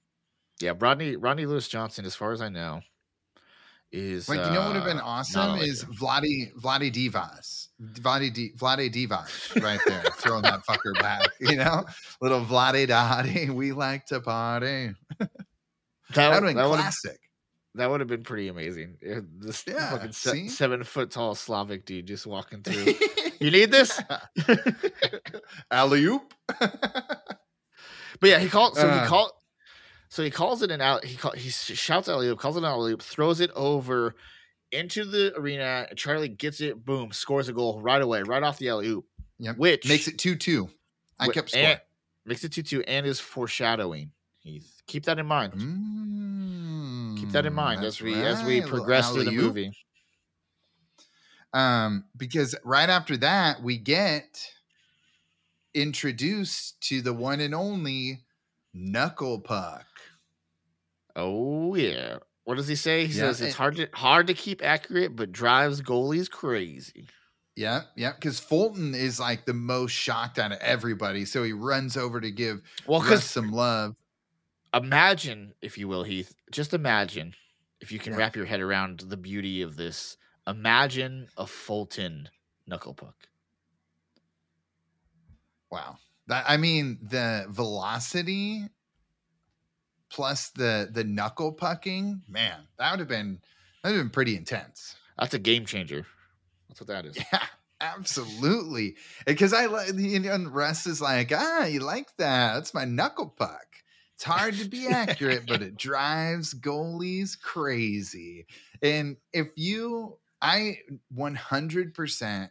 Yeah, Rodney Rodney Lewis Johnson, as far as I know, is Like, you know what would have been uh, awesome is. Vladi Vlade Divac. Vladi Di, Vlade Divac right there, throwing that fucker back. You know? Little Vlade Dottie. We like to party. That, That would have been that classic. that would have been pretty amazing. This Yeah, fucking se- seven foot tall Slavic dude just walking through. you need this? Alley oop. But yeah, he called. So Uh. he called. So he calls it an out. He call, he shouts alley oop, calls it an alley oop, throws it over into the arena. Charlie gets it, boom, scores a goal right away, right off the alley oop. Yep. Which Makes it 2 2. I kept score. and- makes it two two, and is foreshadowing. He's keep that in mind. Keep that in Mm, mind as we as we progress through the movie. Um, because right after that, we get introduced to the one and only Knuckle Puck. Oh yeah. What does he say? He Yeah, says it's and- hard to hard to keep accurate, but drives goalies crazy. Yeah, yeah, because Fulton is like the most shocked out of everybody. So he runs over to give Well, Russ some love. Imagine, if you will, Heath, just imagine if you can Yeah. wrap your head around the beauty of this. Imagine a Fulton knuckle puck. Wow. That I mean the velocity plus the the knuckle pucking, man, that would have been that would have been pretty intense. That's a game changer. That's what that is. Yeah, absolutely. Because I like know, and Russ is like, ah, you like that? That's my knuckle puck. It's hard to be accurate, but it drives goalies crazy. And if you, I 100%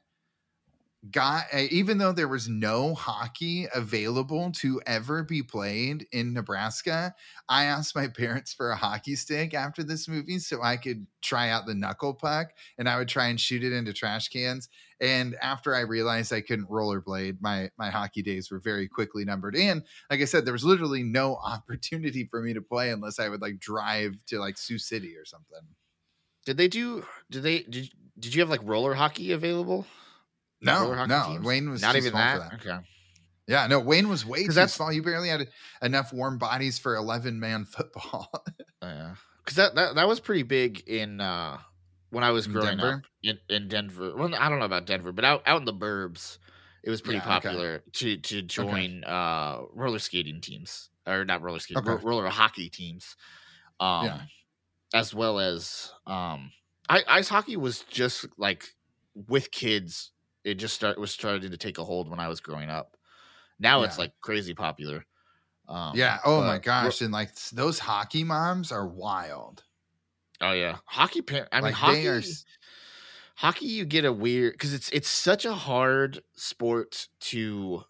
got, uh, even though there was no hockey available to ever be played in Nebraska, I asked my parents for a hockey stick after this movie so I could try out the knuckle puck and I would try and shoot it into trash cans. And after I realized I couldn't rollerblade, my my hockey days were very quickly numbered. And like I said, there was literally no opportunity for me to play unless I would like drive to like Sioux City or something. Did they do? Did they? Did Did you have like roller hockey available? No, no, teams? Wayne was not even small that. for that. Okay. Yeah, no, Wayne was way too that's- small. You barely had enough warm bodies for eleven man football. Yeah, because that, that that was pretty big in uh when I was growing Denver? up in, in Denver. Well, I don't know about Denver, but out out in the burbs, it was pretty Yeah, okay. popular to to join uh roller skating teams or not roller skating, Okay. ro- roller hockey teams. Um, Yeah. as well as um, I, ice hockey was just like with kids. It just start was starting to take a hold when I was growing up. Now it's like crazy popular. Um, yeah. Oh my gosh. And like those hockey moms are wild. Oh yeah, hockey. I mean, like hockey. are. hockey, you get a weird because it's it's such a hard sport to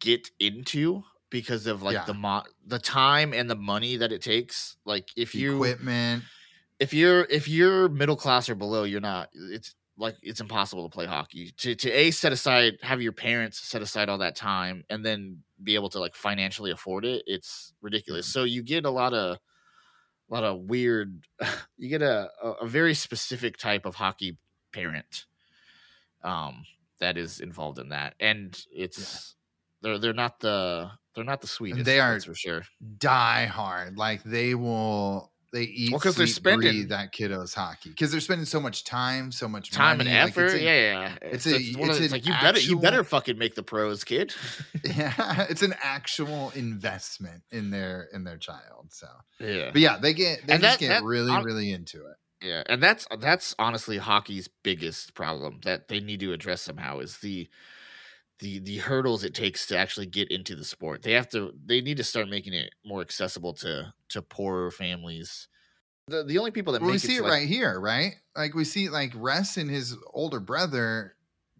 get into because of like Yeah. the mo- the time and the money that it takes. Like if the you equipment. if you're if you're middle class or below, you're not. It's like it's impossible to play hockey. To to a set aside, have your parents set aside all that time, and then be able to like financially afford it. It's ridiculous. So you get a lot of a lot of weird. You get a a, very specific type of hockey parent, um, that is involved in that, and it's they're they're not the they're not the sweetest. they are- for sure. die hard. Like they will they eat Well, 'cause they're sleep, breathe spending- that kiddo's hockey because they're spending so much time, so much time money. and like, it's effort. a- yeah, yeah. it's It's, a- it's, it's like you better you better fucking make the pros, kid. yeah, it's an actual investment in their in their child. So, yeah, but yeah, they get they And just that- get that- really hon- really into it. yeah, and that's that's honestly hockey's biggest problem that they need to address somehow is the the the hurdles it takes to actually get into the sport. They have to they need to start making it more accessible to to poorer families. The the only people that Well, we see it like- right here, right? Like we see like Russ and his older brother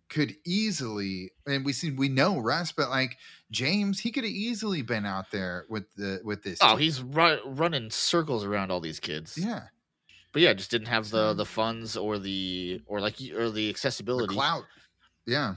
could easily and we see we know Russ, but like James, he could have easily been out there with the with this. Oh, team. he's run, running circles around all these kids. yeah, but yeah, just didn't have the the funds or the or like or the the accessibility. clout. Yeah.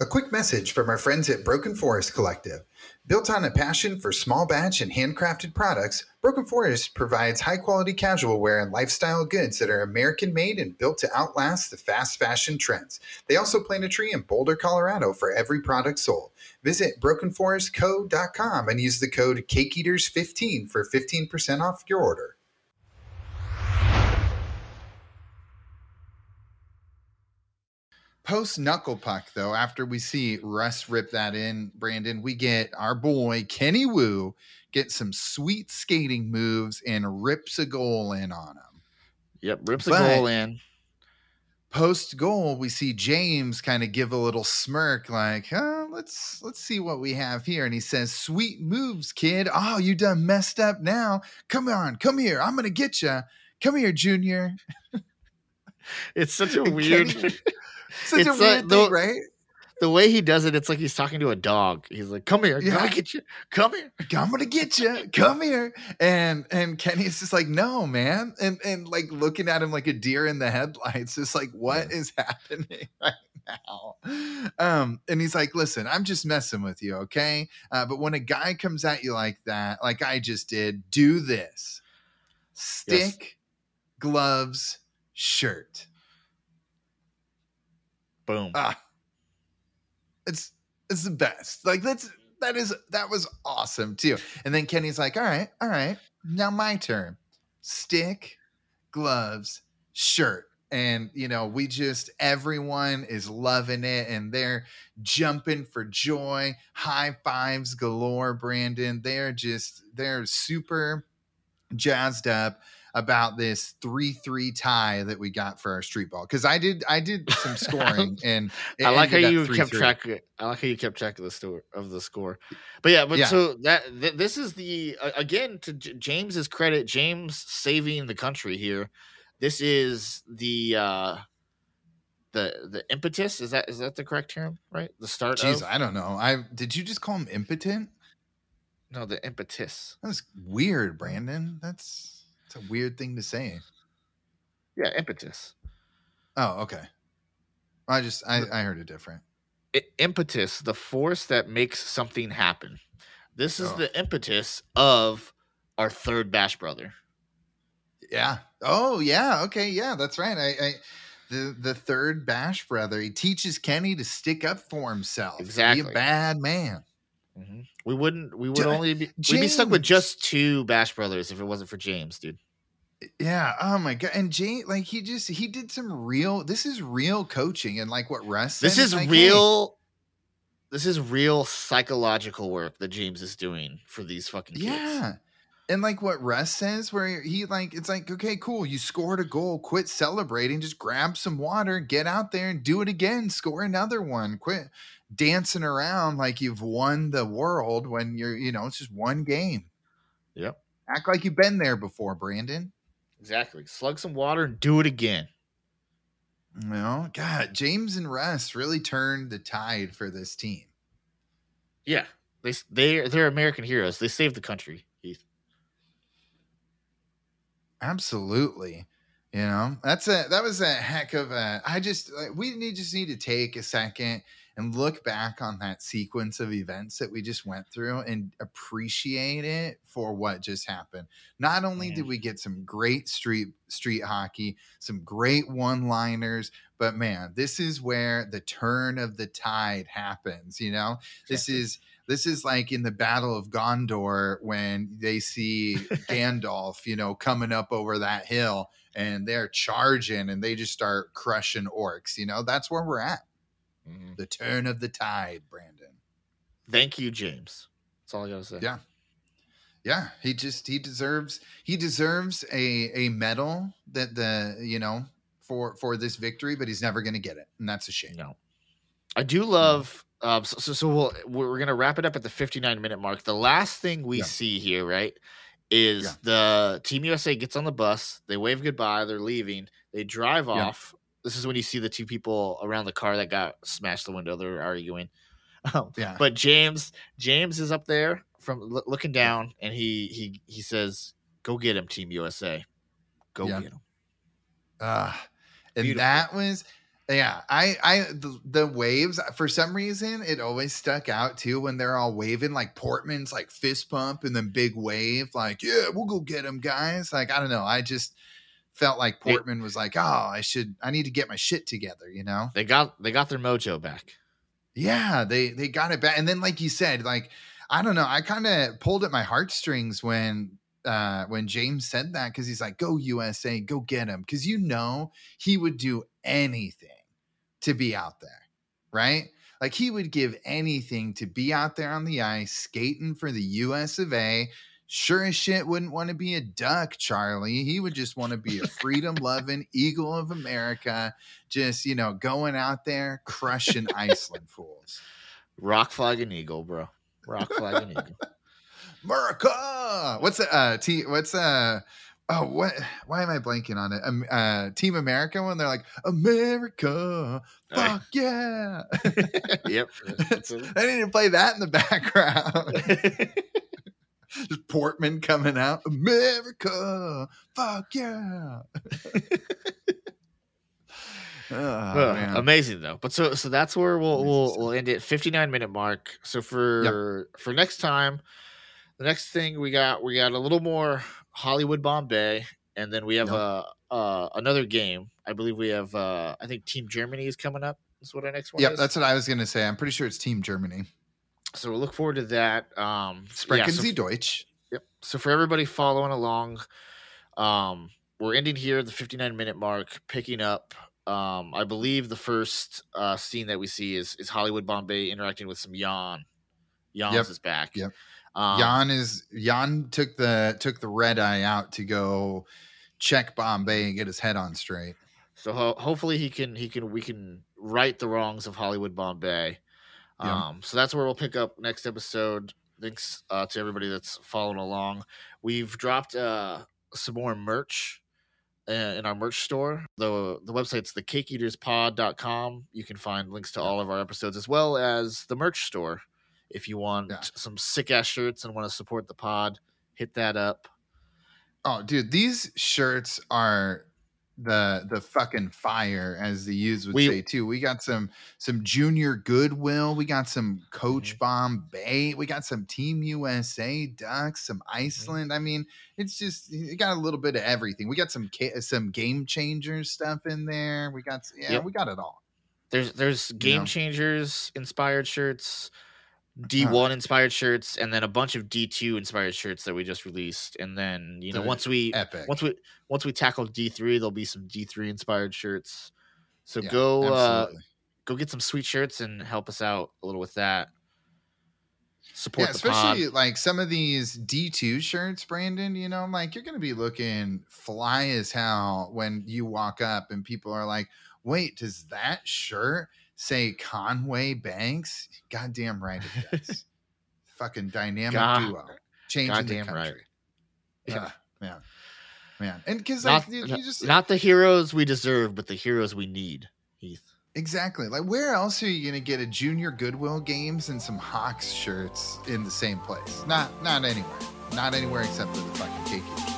A quick message from our friends at Broken Forest Collective. Built on a passion for small batch and handcrafted products, Broken Forest provides high quality casual wear and lifestyle goods that are American made and built to outlast the fast fashion trends. They also plant a tree in Boulder, Colorado for every product sold. Visit brokenforestco.com and use the code CakeEaters15 for 15% off your order. Post knuckle puck, though, after we see Russ rip that in, Brandon, we get our boy Kenny Wu get some sweet skating moves and rips a goal in on him. Yep, rips a goal in. Post goal, we see James kind of give a little smirk, like, huh, let's let's see what we have here. And he says, Sweet moves, kid. Oh, you done messed up now. Come on, come here. I'm gonna get you. Come here, Junior. It's such a weird. Kenny- Such It's a like weird the- right? the way he does it, it's like he's talking to a dog. He's like, "Come here, Yeah. yeah. get you. Come here." I'm gonna get you. Come here. And and Kenny's just like, no, man. And and like looking at him like a deer in the headlights, just like, what is happening right now? Um, and he's like, listen, I'm just messing with you, okay? Uh, but when a guy comes at you like that, like I just did, do this. Stick, gloves, shirt. Boom. Ah, it's it's the best. Like that's that is that was awesome too. And then Kenny's like, all right, all right, now my turn. Stick, gloves, shirt. And you know, we just everyone is loving it and they're jumping for joy. High fives galore, Brandon. They're just they're super jazzed up about this 3-3 tie that we got for our street ball because i did i did some scoring and I like how you kept 3-3. track. I like how you kept track of the store of the score. But yeah, but Yeah. so that th- this is the uh, again to J- James's credit, James saving the country here. This is the uh the the impetus. Is that is that the correct term? Right, the start. Jeez, of, I don't know. I did you just call him impotent? no, the impetus. That's weird, Brandon. That's that's a weird thing to say. Yeah, impetus. Oh, okay. I just I, I heard it different. I- impetus, the force that makes something happen. This is Oh. the impetus of our third Bash brother. Yeah. Oh, yeah. Okay. Yeah, that's right. I, I the the third Bash brother. He teaches Kenny to stick up for himself. Exactly. Be Exactly. a bad man. Mhm. We wouldn't. We would only be. We'd be stuck with just two Bash brothers if it wasn't for James, dude. Yeah. Oh my god. And Jay, like he just he did some real. This is real coaching, and like what Russ. This is like, hey, real. This is real psychological work that James is doing for these fucking kids. Yeah. And like what Russ says, where he like, it's like, okay, cool. You scored a goal. Quit celebrating. Just grab some water, get out there and do it again. Score another one. Quit dancing around like you've won the world when you're, you know, it's just one game. Yep. Act like you've been there before, Brandon. Exactly. Slug some water and do it again. You know, God, James and Russ really turned the tide for this team. Yeah. they they they're American heroes. They saved the country. Heath. Absolutely. You know, that's a that was a heck of a I just like, we need just need to take a second and look back on that sequence of events that we just went through and appreciate it for what just happened. Not only did Mhm. we get some great street street hockey, some great one-liners, but man, this is where the turn of the tide happens, you know? This is this is like in the Battle of Gondor when they see Gandalf, you know, coming up over that hill and they're charging and they just start crushing orcs. You know, that's where we're at. Mhm. The turn of the tide, Brandon. Thank you, James. That's all I gotta say. Yeah. Yeah, he just he deserves he deserves a a medal that the you know for for this victory, but he's never going to get it, and that's a shame. No. I do love. Um, so, so, so we'll we're we're gonna wrap it up at the 59 minute mark. The last thing we Yeah. see here, right, is Yeah. the Team USA gets on the bus. They wave goodbye. They're leaving. They drive Yeah. off. This is when you see the two people around the car that got smashed the window. They're arguing. Um, Yeah. But James, James is up there from loo- looking down, and he he he says, "Go get him, Team USA. Go Yeah. get him." Uh, and Beautiful. that was yeah i i the, the waves for some reason it always stuck out too when they're all waving like portman's like fist pump and then big wave like yeah we'll go get him guys like i don't know i just felt like portman was like oh i should i need to get my shit together you know They got they got their mojo back. yeah they they got it back and then like you said like i don't know i kind of pulled at my heartstrings when uh when james said that because he's like go usa go get him because you know he would do anything to be out there, right? Like he would give anything to be out there on the ice skating for the US of A. Sure as shit wouldn't want to be a duck, Charlie. He would just want to be a freedom loving eagle of America, just, you know, going out there crushing Iceland fools. Rock flag and eagle, bro. Rock flag and eagle. America. What's uh T what's uh oh what why am I blanking on it? Um, uh Team America when they're like America. Fuck yeah. yep. I need to play that in the background. Just Portman coming out. America. Fuck yeah. oh, man. amazing though. But so so that's where we'll we'll we'll end it. 59 minute mark. So for for next time, the next thing we got we got a little more Hollywood Bombay, and then we have Yep. uh, uh another game. I believe we have uh I think Team Germany is coming up. That's what our next one Yep, is. that's what I was gonna say. I'm pretty sure it's Team Germany. So we'll look forward to that. Um yeah, so Sie Deutsch. Yep. So for everybody following along, um, we're ending here at the 59 minute mark, picking up. Um, I believe the first uh, scene that we see is is Hollywood Bombay interacting with some Jan. Jan's Yep. is back. Yep. Um, Jan is Jan took the took the red eye out to go check Bombay and get his head on straight. So ho- hopefully he can he can we can right the wrongs of Hollywood Bombay. Yeah. Um, so that's where we'll pick up next episode. Thanks uh, to everybody that's following along. We've dropped uh, some more merch uh, in our merch store. The the website's thecakeeaterspod.com. You can find links to all of our episodes as well as the merch store. If you want Yeah. some sick ass shirts and want to support the pod, hit that up. Oh, dude, these shirts are the the fucking fire, as the youths would We- say too. We got some some junior goodwill. We got some Coach Mm-hmm. Bombay. We got some Team USA Ducks. Some Mm-hmm. Iceland. I mean, it's just you got a little bit of everything. We got some some game changers stuff in there. We got yeah, Yep. we got it all. There's there's game know? changers inspired shirts, D one inspired shirts, and then a bunch of D two inspired shirts that we just released. And then you know They're once we Epic. once we once we tackle D three, there'll be some D three inspired shirts. So Yeah, go uh, go get some sweet shirts and help us out a little with that. Support yeah, the pod. especially like some of these D2 shirts, Brandon, you know, like you're going to be looking fly as hell when you walk up and people are like, wait, does that shirt say Conway Banks? Goddamn right it does. Fucking dynamic God- duo. Changing the goddamn right. country. Yeah. Ah, man. Man. And because Not, like you, you just not the heroes we deserve, but the heroes we need. Heath. exactly like where else are you going to get a junior Goodwill games and some Hawks shirts in the same place? Not not anywhere. Not anywhere except for the fucking cake.